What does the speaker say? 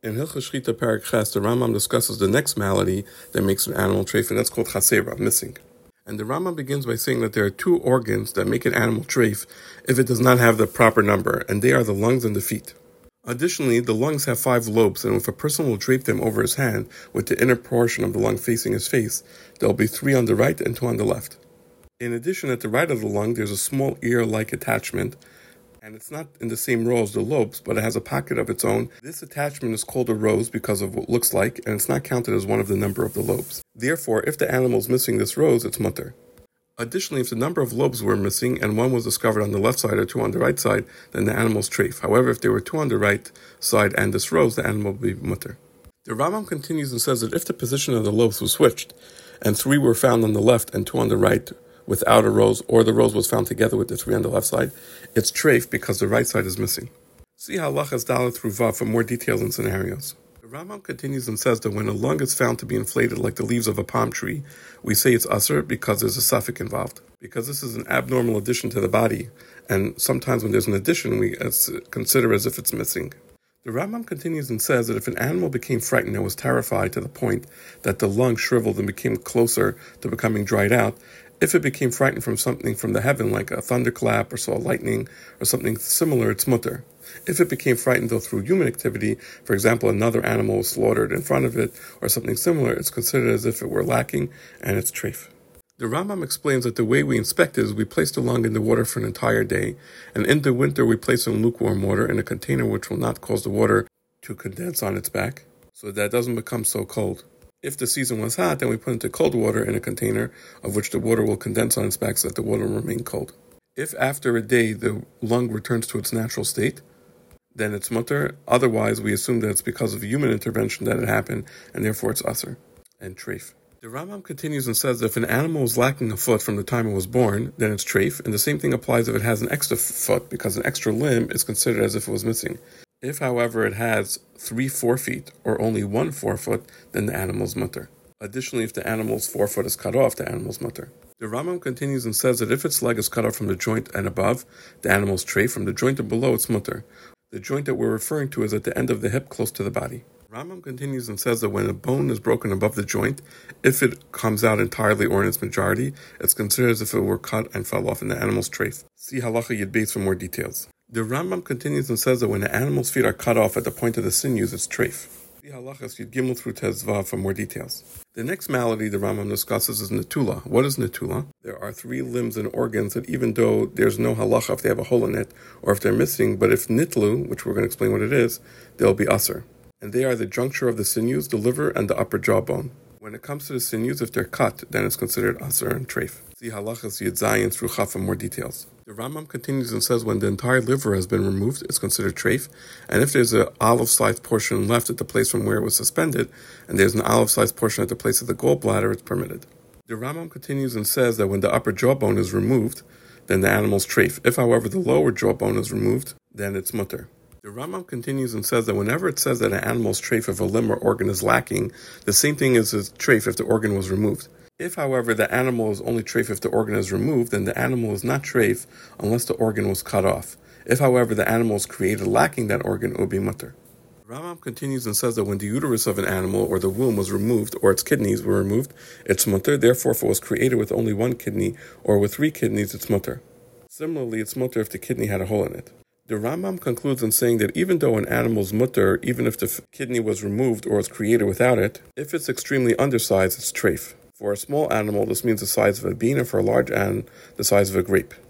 In Hilchas Shchita Perek Ches, the Rambam discusses the next malady that makes an animal treif, and that's called chasera, missing. And the Rambam begins by saying that there are two organs that make an animal treif if it does not have the proper number, and they are the lungs and the feet. Additionally, the lungs have five lobes, and if a person will drape them over his hand with the inner portion of the lung facing his face, there will be three on the right and two on the left. In addition, at the right of the lung, there's a small ear-like attachment and it's not in the same row as the lobes, but it has a pocket of its own. This attachment is called a rose because of what it looks like, and it's not counted as one of the number of the lobes. Therefore, if the animal is missing this rose, it's mutar. Additionally, if the number of lobes were missing and one was discovered on the left side or two on the right side, then the animal's treif. However, if there were two on the right side and this rose, the animal would be mutar. The Rambam continues and says that if the position of the lobes was switched, and three were found on the left and two on the right, without a rose, or the rose was found together with the three on the left side, it's treif because the right side is missing. See halachas dalet through vav for more details and scenarios. The Rambam continues and says that when a lung is found to be inflated like the leaves of a palm tree, we say it's assur because there's a suffix involved. Because this is an abnormal addition to the body, and sometimes when there's an addition, we consider as if it's missing. The Rambam continues and says that if an animal became frightened and was terrified to the point that the lung shriveled and became closer to becoming dried out, if it became frightened from something from the heaven, like a thunderclap or saw lightning or something similar, it's mutar. If it became frightened though through human activity, for example, another animal was slaughtered in front of it or something similar, it's considered as if it were lacking and it's treif. The Rambam explains that the way we inspect it is we place the lung in the water for an entire day, and in the winter we place it in lukewarm water in a container which will not cause the water to condense on its back, so that it doesn't become so cold. If the season was hot, then we put into cold water in a container of which the water will condense on its back so that the water will remain cold. If after a day the lung returns to its natural state, then it's mutar. Otherwise, we assume that it's because of human intervention that it happened, and therefore it's assur and treif. The Rambam continues and says that if an animal is lacking a foot from the time it was born, then it's treif, and the same thing applies if it has an extra foot, because an extra limb is considered as if it was missing. If, however, it has three forefeet or only one forefoot, then the animal's mutar. Additionally, if the animal's forefoot is cut off, the animal's mutar. The Rambam continues and says that if its leg is cut off from the joint and above, the animal's treif, from the joint and below, it's mutar. The joint that we're referring to is at the end of the hip close to the body. Rambam continues and says that when a bone is broken above the joint, if it comes out entirely or in its majority, it's considered as if it were cut and fell off in the animal's trafe. See Halacha Yud Beis for more details. The Rambam continues and says that when an animal's feet are cut off at the point of the sinews, it's treif. The halachas Yud Gimel through Tes Vav for more details. The next malady the Rambam discusses is netula. What is netula? There are three limbs and organs that even though there's no halacha if they have a hole in it or if they're missing, but if nitlu, which we're going to explain what it is, they'll be assur. And they are the juncture of the sinews, the liver, and the upper jawbone. When it comes to the sinews, if they're cut, then it's considered assur and treif. See halachas yud zayin through chaf for more details. The Rambam continues and says when the entire liver has been removed, it's considered treif, and if there's an olive-sized portion left at the place from where it was suspended, and there's an olive-sized portion at the place of the gallbladder, it's permitted. The Rambam continues and says that when the upper jawbone is removed, then the animal's treif. If, however, the lower jawbone is removed, then it's mutar. The Rambam continues and says that whenever it says that an animal's treif if a limb or organ is lacking, the same thing is a treif if the organ was removed. If, however, the animal is only treif if the organ is removed, then the animal is not treif unless the organ was cut off. If, however, the animal is created lacking that organ, it would be mutar. Rambam continues and says that when the uterus of an animal or the womb was removed or its kidneys were removed, it's mutar. Therefore, if it was created with only one kidney or with three kidneys, it's mutar. Similarly, it's mutar if the kidney had a hole in it. The Rambam concludes in saying that even though an animal's mutar, even if the kidney was removed or was created without it, if it's extremely undersized, it's treif. For a small animal, this means the size of a bean, and for a large animal, the size of a grape.